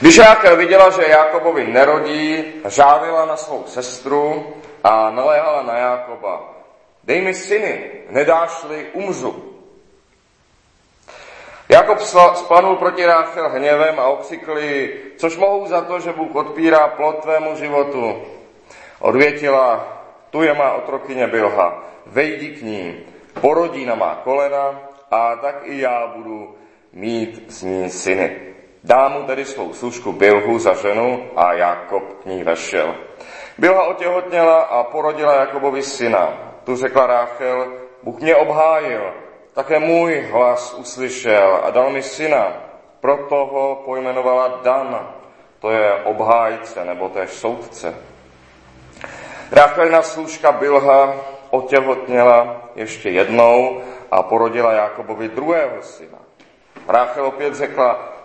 Když Ráchel viděla, že Jákobovi nerodí, žádila na svou sestru a naléhala na Jákoba. Dej mi syny, nedáš-li, umřu. Jakob spanul proti Ráchel hněvem a okřikli, což mohu za to, že Bůh odpírá plod tvému životu. Odvětila, tu je má otrokyně Bilha, vejdi k ní, porodí na má kolena a tak i já budu mít z ní syny. Dá mu tedy svou služku Bilhu za ženu a Jakob k ní vešel. Bilha otěhotněla a porodila Jakobovi syna. Tu řekla Ráchel, Bůh mě obhájil, také můj hlas uslyšel a dal mi syna. Proto ho pojmenovala Dan, to je obhájce nebo též soudce. Ráchelina služka Bilha otěhotněla ještě jednou a porodila Jakobovi druhého syna. Ráchel opět řekla,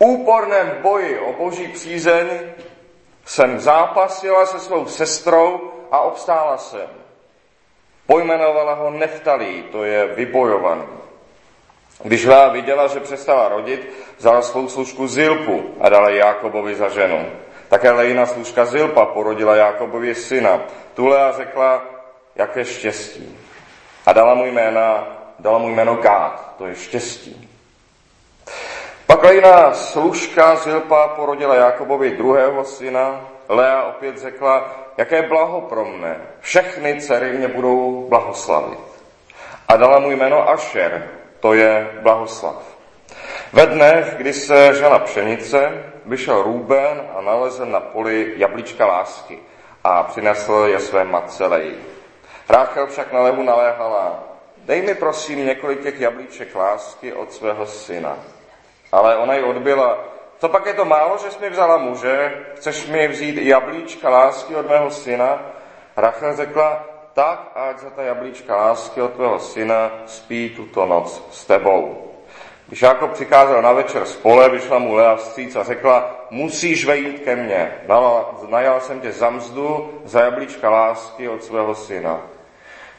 úporném boji o boží přízeň jsem zápasila se svou sestrou a obstála jsem. Pojmenovala ho Neftalí, to je vybojovaný. Když Lea viděla, že přestala rodit, vzala svou služku Zilpu a dala Jákobovi za ženu. Také Lejna služka Zilpa porodila Jákobovi syna. Tu Lea řekla, jaké štěstí. A dala mu, jména, dala mu jméno Gád, to je štěstí. Pak Lejna služka Zilpa porodila Jakobovi druhého syna. Lea opět řekla, jaké blaho pro mne. Všechny dcery mě budou blahoslavit. A dala mu jméno Asher, to je blahoslav. Ve dnech, kdy se žala pšenice, vyšel Růben a nalezl na poli jablíčka lásky a přinesl je své matce Leji. Ráchel však na lehu naléhala, dej mi prosím několik těch jablíček lásky od svého syna. Ale ona ji odbyla, to pak je to málo, že jsi mi vzala muže, chceš mi vzít jablíčka lásky od mého syna? Rachel řekla, tak ať za ta jablíčka lásky od tvého syna spí tuto noc s tebou. Když Jakob přikázal na večer z pole, vyšla mu Lea vstříc a řekla, musíš vejít ke mně. Najal jsem tě za mzdu, za jablíčka lásky od svého syna.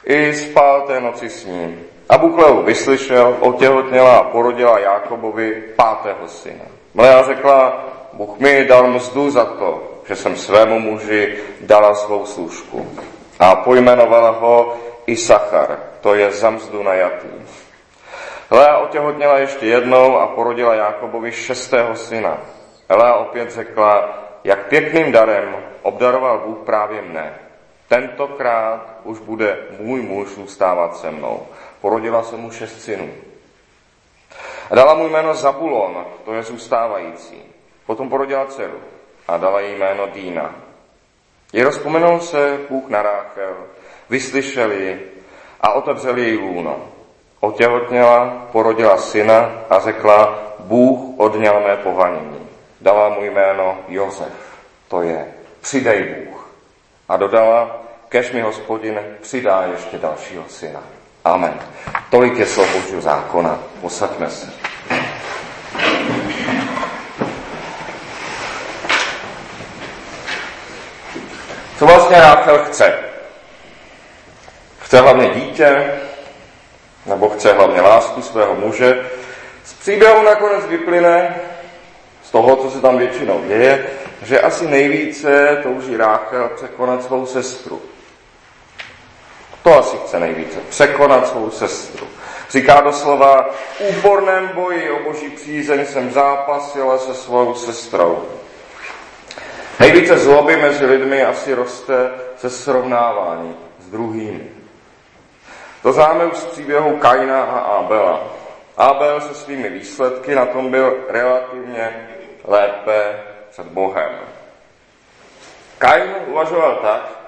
I spal té noci s ním. A Bůh Leu vyslyšel, otěhotněla a porodila Jákobovi pátého syna. Lea řekla, Bůh mi dal mzdu za to, že jsem svému muži dala svou služku. A pojmenovala ho Isachar, to je za mzdu najatý. Lea otěhotněla ještě jednou a porodila Jákobovi šestého syna. Lea opět řekla, jak pěkným darem obdaroval Bůh právě mne. Tentokrát už bude můj muž zůstávat se mnou. Porodila se mu šest synů. A dala mu jméno Zabulon, to je zůstávající. Potom porodila dceru a dala jí jméno Dýna. Je rozpomenul se Bůh na Ráchel, vyslyšeli a otevřeli její lůno. Otěhotněla, porodila syna a řekla, Bůh odňal mé pohanění. Dala mu jméno Josef, to je přidej Bůh. A dodala, kež mi hospodin přidá ještě dalšího syna. Amen. Tolik je slovo Božího zákona. Posaďme se. Co vlastně Ráchel chce? Chce hlavně dítě, nebo chce hlavně lásku svého muže. Z příběhu nakonec vyplyne, z toho, co se tam většinou děje, že asi nejvíce touží Ráchel překonat svou sestru. To asi chce nejvíce. Překonat svou sestru. Říká doslova, v úporném boji o boží přízeň jsem zápasila se svou sestrou. Nejvíce zloby mezi lidmi asi roste se srovnávání s druhými. To známe už z příběhu Kaina a Abela. Abel se svými výsledky na tom byl relativně lépe před Bohem. Kain uvažoval tak,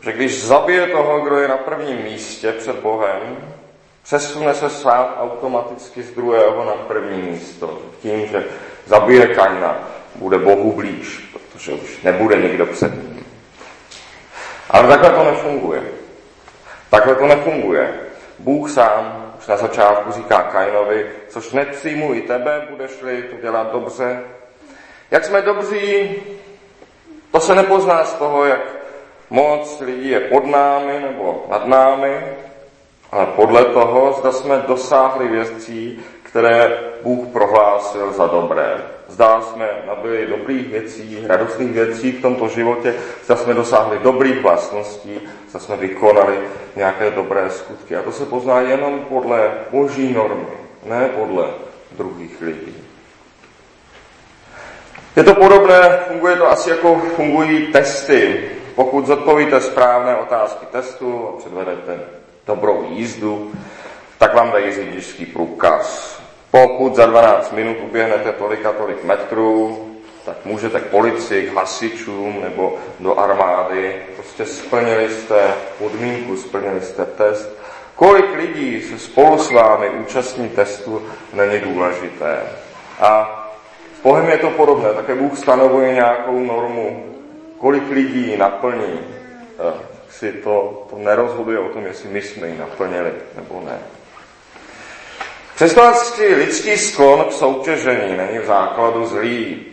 že když zabije toho, kdo je na prvním místě před Bohem, přesune se sám automaticky z druhého na první místo. Tím, že zabije Kaina, bude Bohu blíž, protože už nebude nikdo před ním. Ale takhle to nefunguje. Takhle to nefunguje. Bůh sám už na začátku říká Kainovi, což nepřijmu i tebe, budeš-li to dělat dobře. Jak jsme dobří, to se nepozná z toho, jak moc lidí je pod námi nebo nad námi, ale podle toho, zda jsme dosáhli věcí, které Bůh prohlásil za dobré. Zdá jsme nabili dobrých věcí, radostných věcí v tomto životě, zda jsme dosáhli dobrých vlastností, zda jsme vykonali nějaké dobré skutky. A to se pozná jenom podle boží normy, ne podle druhých lidí. Je to podobné, funguje to asi jako fungují testy. Pokud zodpovíte správné otázky testu a předvedete dobrou jízdu, tak vám dají řidičský průkaz. Pokud za 12 minut uběhnete tolik a tolik metrů, tak můžete k policii, k hasičům nebo do armády. Prostě splnili jste podmínku, splnili jste test. Kolik lidí se spolu s vámi účastní testu, není důležité. A Bohem je to podobné, také Bůh stanovuje nějakou normu, kolik lidí naplní. Eh, si to, to nerozhoduje o tom, jestli my jsme ji naplnili nebo ne. Přesto lidský sklon k soutěžení není v základu zlý.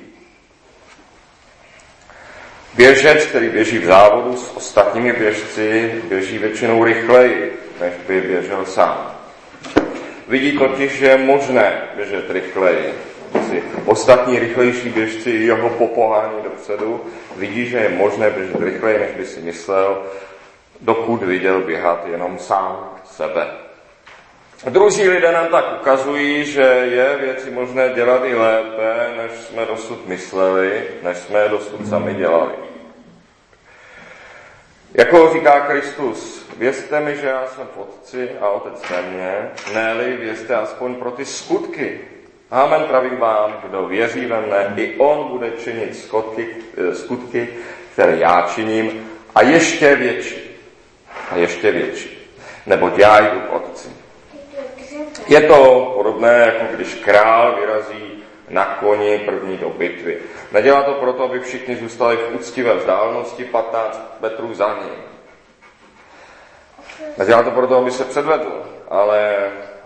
Běžec, který běží v závodu s ostatními běžci, běží většinou rychleji, než by běžel sám. Vidí totiž, že je možné běžet rychleji. Si ostatní rychlejší běžci jeho popohání dopředu, vidí, že je možné běžet rychleji, než by si myslel, dokud viděl běhat jenom sám sebe. Druzí lidé nám tak ukazují, že je věci možné dělat i lépe, než jsme dosud mysleli, než jsme dosud sami dělali. Jako říká Kristus, vězte mi, že já jsem v Otci a Otec ve mně, ne vězte aspoň pro ty skutky. Amen pravím vám, kdo věří ve mne, i on bude činit skutky, eh, skutky, které já činím, a ještě větší. A ještě větší. Nebo já jdu k Otci. Je to podobné, jako když král vyrazí na koni první do bitvy. Nedělá to proto, aby všichni zůstali v úctivé vzdálenosti 15 metrů za ním. Nedělá to proto, aby se předvedl, ale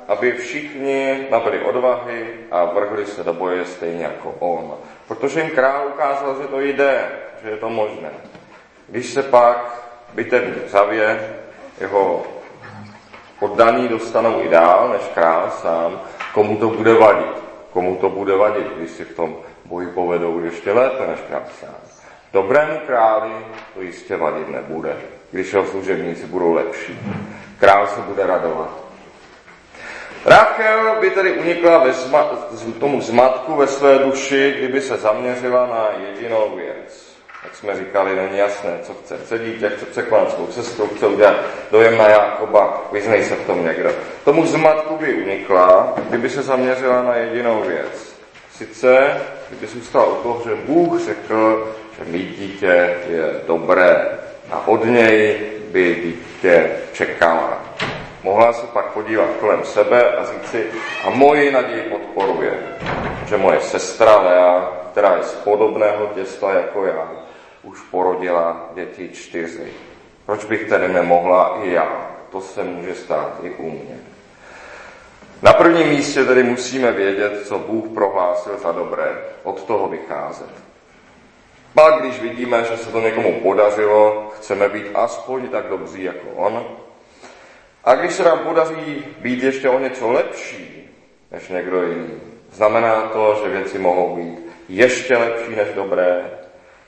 aby všichni nabili odvahy a vrhli se do boje stejně jako on. Protože jim král ukázal, že to jde, že je to možné. Když se pak bitevník zavě, jeho poddaní dostanou i dál než král sám, komu to bude vadit. Komu to bude vadit, když si v tom boji povedou ještě lépe než král sám. Dobrému králi to jistě vadit nebude, když jeho služebníci budou lepší. Král se bude radovat. Rachel by tedy unikla ve zma- tomu zmatku ve své duši, kdyby se zaměřila na jedinou věc jak jsme říkali, není jasné, co chce. Chce dítě, chce překonat svou cestu, chce udělat dojem na Jakoba, vyznej se v tom někdo. Tomu zmatku by unikla, kdyby se zaměřila na jedinou věc. Sice, kdyby zůstala o toho, že Bůh řekl, že mít dítě je dobré a od něj by dítě čekala. Mohla se pak podívat kolem sebe a říct si, a moji naději podporuje, že moje sestra Lea, která je z podobného těsta jako já, už porodila děti čtyři. Proč bych tedy nemohla i já? To se může stát i u mě. Na prvním místě tedy musíme vědět, co Bůh prohlásil za dobré. Od toho vycházet. Pak, když vidíme, že se to někomu podařilo, chceme být aspoň tak dobří jako on. A když se nám podaří být ještě o něco lepší než někdo jiný, znamená to, že věci mohou být ještě lepší než dobré,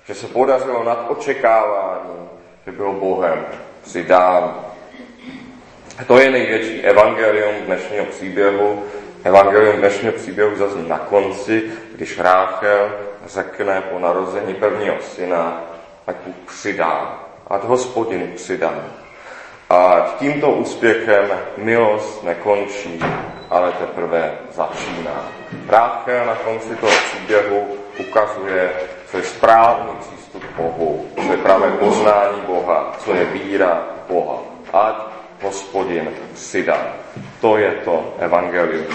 že se podařilo nad očekávání, že bylo Bohem přidáno. To je největší evangelium dnešního příběhu. Evangelium dnešního příběhu zazní na konci, když Ráchel řekne po narození prvního syna, ať Bůh přidá, ať hospodin přidá. A tímto úspěchem milost nekončí, ale teprve začíná. Ráchel na konci toho příběhu ukazuje, co je správný přístup k Bohu, co je právě poznání Boha, co je víra Boha. Ať hospodin přidá. To je to evangelium.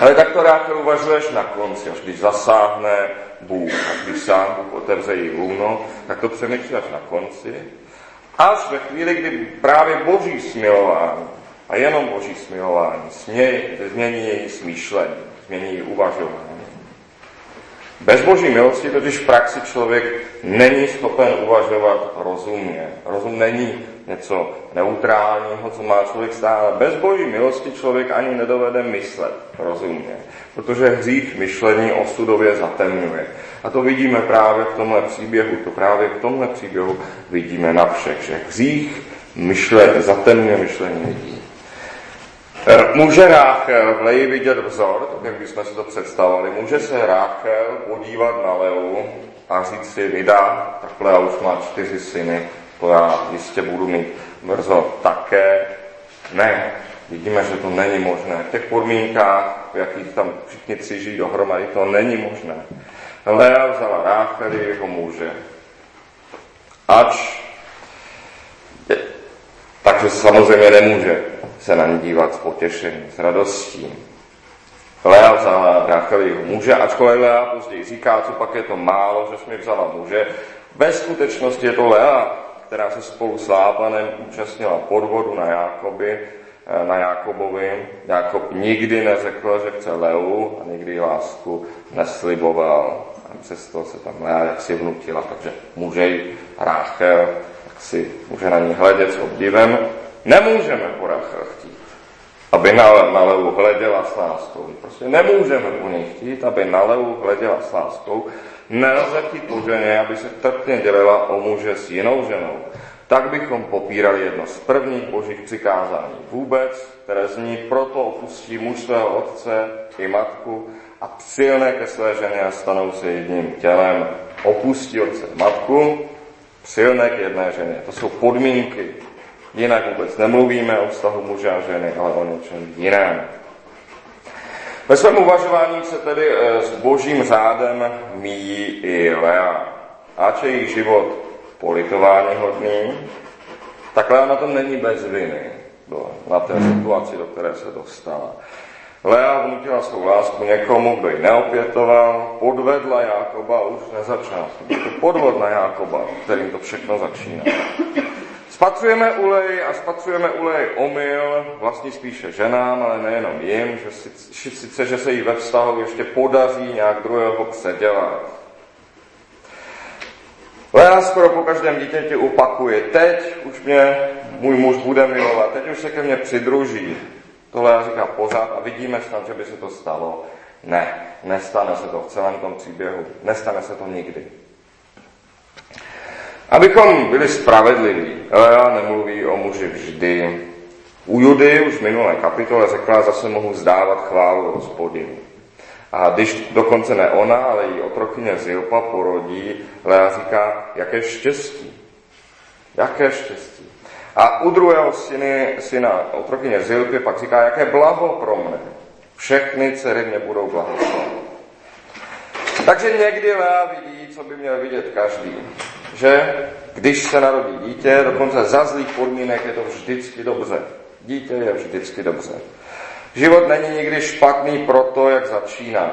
Ale tak to rád uvažuješ na konci, až když zasáhne Bůh, až když sám Bůh otevře jí lůno, tak to přemýšlíš na konci. Až ve chvíli, kdy právě Boží smilování, a jenom Boží smilování, změní její smýšlení, změní její uvažování. Bez boží milosti totiž v praxi člověk není schopen uvažovat rozumně. Rozum není něco neutrálního, co má člověk stále. Bez boží milosti člověk ani nedovede myslet rozumně, protože hřích myšlení osudově zatemňuje. A to vidíme právě v tomhle příběhu, to právě v tomhle příběhu vidíme na všech, že hřích myšle, zatemňuje myšlení lidí. E, může Ráchel v Leji vidět vzor, tak jak bychom si to představovali, může se Ráchel podívat na Leu a říct si, vydá, takhle já už má čtyři syny, to já jistě budu mít brzo také. Ne, vidíme, že to není možné. V těch podmínkách, v jakých tam všichni tři žijí dohromady, to není možné. Lea vzala Rácheli jeho muže. Ač, takže samozřejmě nemůže se na ní dívat s potěšením, s radostí. Lea vzala Rácheli jeho muže, ačkoliv Lea později říká, co pak je to málo, že jsme vzala muže. Ve skutečnosti je to Lea, která se spolu s Lábanem účastnila podvodu na Jákoby, eh, na Jákobovi. Jákob nikdy neřekl, že chce Leu a nikdy lásku nesliboval. Přesto se tam Lea jaksi vnutila, takže může Ráchel, tak si může na ní hledět s obdivem. Nemůžeme po Ráchel chtít, aby na, na Leu hleděla s láskou. Prostě nemůžeme po ní chtít, aby na Leu hleděla s láskou, Nelze chtít po ženě, aby se trpně dělila o muže s jinou ženou. Tak bychom popírali jedno z prvních božích přikázání vůbec, které zní proto opustí muž svého otce i matku a přilne ke své ženě a stanou se jedním tělem. Opustí otce matku, přilne k jedné ženě. To jsou podmínky. Jinak vůbec nemluvíme o vztahu muže a ženy, ale o něčem jiném. Ve svém uvažování se tedy eh, s božím řádem míjí i Lea. Ač je její život politování hodný, tak Lea na tom není bez viny. Byla na té situaci, do které se dostala. Lea vnutila svou lásku někomu, kdo ji neopětoval, podvedla Jákoba už na začátku. To podvod na Jákoba, kterým to všechno začíná. Spatřujeme ulej a spatřujeme ulej omyl, vlastně spíše ženám, ale nejenom jim, že sice, že se jí ve vztahu ještě podaří nějak druhého předělat. Lea skoro po každém dítěti opakuje, teď už mě můj muž bude milovat, teď už se ke mně přidruží. To Lea říká pořád a vidíme snad, že by se to stalo. Ne, nestane se to v celém tom příběhu. Nestane se to nikdy. Abychom byli spravedliví, Lea nemluví o muži vždy. U Judy už v minulé kapitole řekla, zase mohu zdávat chválu hospodinu. A když dokonce ne ona, ale její otrokyně Zilpa porodí, Lea říká, jaké štěstí. Jaké štěstí. A u druhého syny, syna otrokyně Zilpy pak říká, jaké blaho pro mne. Všechny dcery mě budou blahoslavit. Takže někdy Lea vidí, co by měl vidět každý že když se narodí dítě, dokonce za zlých podmínek je to vždycky dobře. Dítě je vždycky dobře. Život není nikdy špatný proto, jak začíná.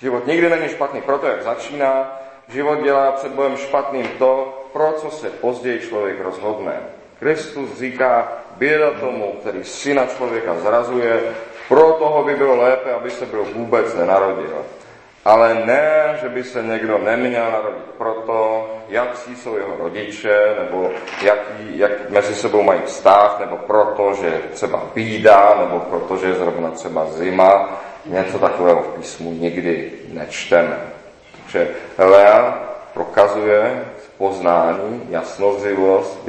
Život nikdy není špatný proto, jak začíná. Život dělá před bojem špatným to, pro co se později člověk rozhodne. Kristus říká, běda tomu, který syna člověka zrazuje, pro toho by bylo lépe, aby se byl vůbec nenarodil. Ale ne, že by se někdo neměl narodit proto, jaký jsou jeho rodiče, nebo jaký, jak mezi sebou mají vztah, nebo proto, že třeba bídá, nebo proto, že je zrovna třeba zima. Něco takového v písmu nikdy nečteme. Takže Lea prokazuje poznání, jasnozřivost,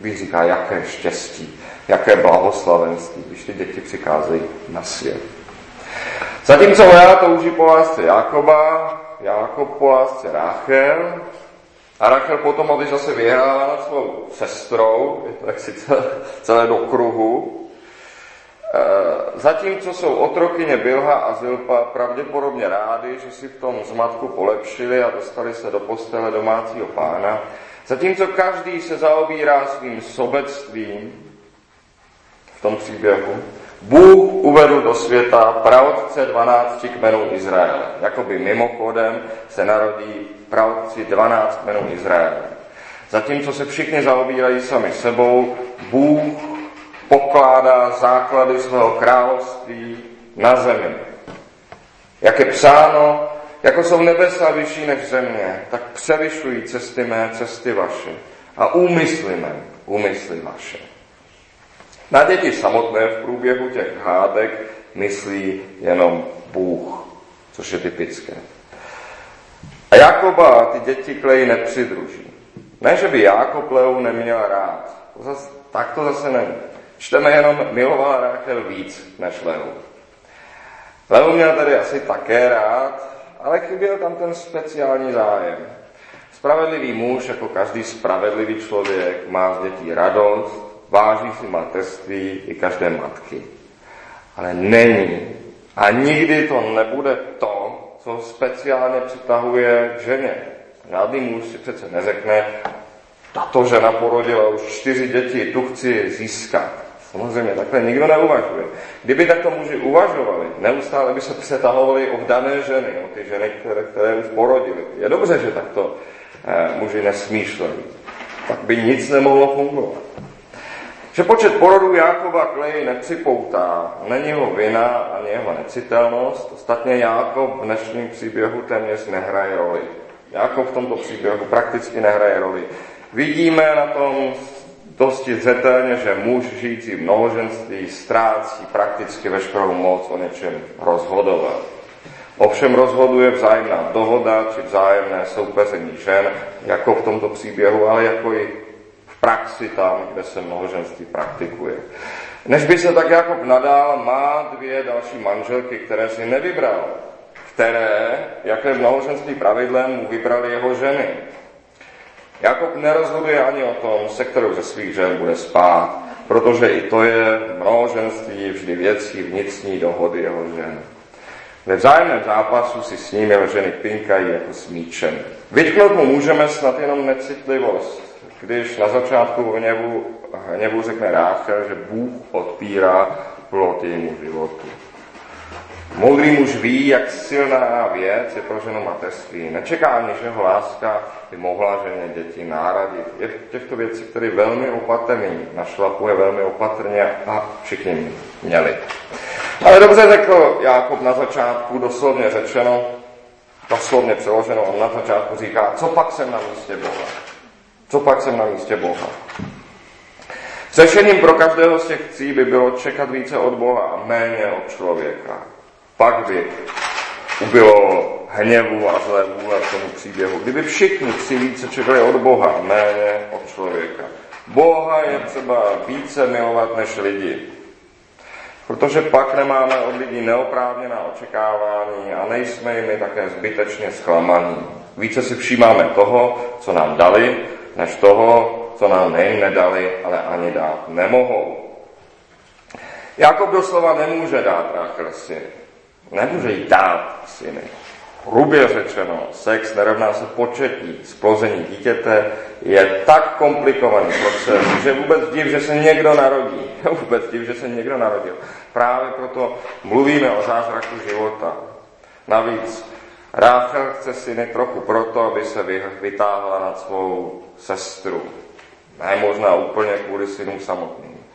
když říká, jaké štěstí, jaké blahoslavenství, když ty děti přicházejí na svět. Zatímco Lea touží po lásce Jakoba, Jakob po lásce Rachel, a Rachel potom, aby zase vyhrála nad svou sestrou, je to jak si celé do kruhu, e, Zatímco jsou otrokyně Bilha a Zilpa pravděpodobně rádi, že si v tom zmatku polepšili a dostali se do postele domácího pána, zatímco každý se zaobírá svým sobectvím v tom příběhu, Bůh uvedl do světa praotce 12 kmenů Izraele. Jakoby mimochodem se narodí praotci 12 kmenů Izraele. Zatímco se všichni zaobírají sami sebou, Bůh pokládá základy svého království na zemi. Jak je psáno, jako jsou nebesa vyšší než země, tak převyšují cesty mé, cesty vaše a úmysly mé, úmysly vaše. Na děti samotné v průběhu těch hádek myslí jenom Bůh, což je typické. A Jakoba ty děti Klej nepřidruží. Ne, že by Jakob Leu neměl rád. To zase, tak to zase není. Čteme jenom, milovala Ráchel víc než Leu. Leu měl tady asi také rád, ale chyběl tam ten speciální zájem. Spravedlivý muž, jako každý spravedlivý člověk, má z dětí radost, váží si mateřství i každé matky. Ale není a nikdy to nebude to, co speciálně přitahuje k ženě. Žádný muž si přece neřekne, tato žena porodila už čtyři děti, tu chci získat. Samozřejmě, takhle nikdo neuvažuje. Kdyby takto muži uvažovali, neustále by se přetahovali o dané ženy, o ty ženy, které, které už porodili. Je dobře, že takto eh, muži nesmýšlejí. Tak by nic nemohlo fungovat. Že počet porodů Jákoba Klej nepřipoutá, není jeho vina ani jeho necitelnost. Ostatně Jákob v dnešním příběhu téměř nehraje roli. Jákob v tomto příběhu prakticky nehraje roli. Vidíme na tom dosti zřetelně, že muž žijící v mnohoženství ztrácí prakticky veškerou moc o něčem rozhodovat. Ovšem rozhoduje vzájemná dohoda či vzájemné soupeření žen, jako v tomto příběhu, ale jako i praxi tam, kde se mnohoženství praktikuje. Než by se tak jako nadál, má dvě další manželky, které si nevybral, které, jaké mnohoženství pravidlem, mu vybrali jeho ženy. Jakob nerozhoduje ani o tom, se kterou ze svých žen bude spát, protože i to je mnohoženství vždy věcí vnitřní dohody jeho žen. Ve vzájemném zápasu si s ním jeho ženy pinkají jako s míčem. Vytknout mu můžeme snad jenom necitlivost, když na začátku hněvu, hněvu řekne Ráchel, že Bůh odpírá plot jejímu životu. Moudrý muž ví, jak silná věc je pro ženu mateřství. Nečeká ani, že jeho láska by mohla ženě děti náradit. Je těchto věcí který velmi opatrný, našlapuje velmi opatrně a všichni měli. Ale dobře řekl Jákob na začátku, doslovně řečeno, doslovně přeloženo, on na začátku říká, co pak jsem na místě Boha? Co pak jsem na místě Boha? Řešením pro každého z těch cí by bylo čekat více od Boha a méně od člověka. Pak by ubylo hněvu a zlé vůle k tomu příběhu. Kdyby všichni si více čekali od Boha, méně od člověka. Boha je třeba více milovat než lidi. Protože pak nemáme od lidí neoprávněná očekávání a nejsme jimi také zbytečně zklamaní. Více si všímáme toho, co nám dali, než toho, co nám nejen nedali, ale ani dát nemohou. Jakob doslova nemůže dát Rachel syn. Nemůže jí dát syny. Hrubě řečeno, sex nerovná se početí. Splození dítěte je tak komplikovaný proces, že vůbec div, že se někdo narodí. vůbec div, že se někdo narodil. Právě proto mluvíme o zázraku života. Navíc Ráchel chce syny trochu proto, aby se vytáhla nad svou sestru. Ne možná úplně kvůli synům samotným.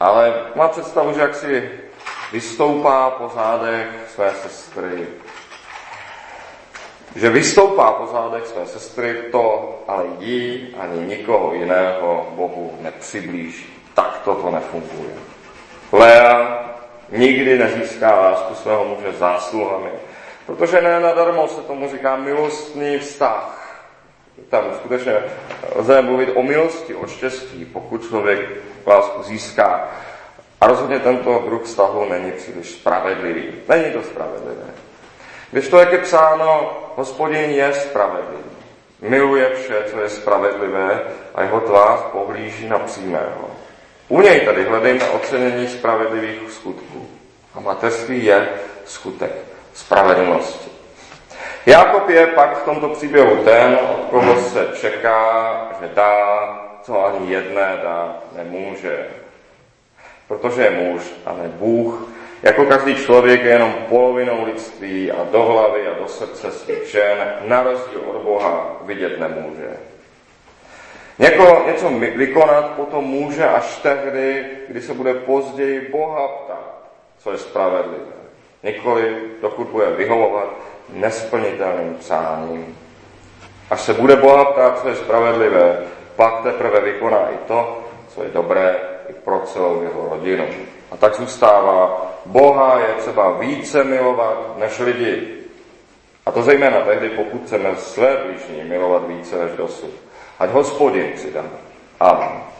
Ale má představu, že jak si vystoupá po zádech své sestry. Že vystoupá po zádech své sestry, to ale jí ani nikoho jiného Bohu nepřiblíží. Tak toto nefunguje. Lea nikdy nezíská lásku svého muže zásluhami, protože ne nadarmo se tomu říká milostný vztah. Tam skutečně lze mluvit o milosti, o štěstí, pokud člověk lásku získá. A rozhodně tento druh vztahu není příliš spravedlivý. Není to spravedlivé. Když to, jak je psáno, hospodin je spravedlivý. Miluje vše, co je spravedlivé a jeho tvář pohlíží na přímého. U něj tady hledejme ocenění spravedlivých skutků. A mateřství je skutek spravedlnosti. Jakob je pak v tomto příběhu ten, od koho se čeká, že dá, co ani jedné dá nemůže protože je muž a ne Bůh. Jako každý člověk je jenom polovinou lidství a do hlavy a do srdce svých žen, na rozdíl od Boha, vidět nemůže. Něko, něco vykonat potom může až tehdy, kdy se bude později Boha ptát, co je spravedlivé. Nikoli, dokud bude vyhovovat nesplnitelným přáním. Až se bude Boha ptát, co je spravedlivé, pak teprve vykoná i to, co je dobré i pro celou jeho rodinu. A tak zůstává, Boha je třeba více milovat než lidi. A to zejména tehdy, pokud chceme své blížní milovat více než dosud. Ať hospodin přidá. Amen. Amen.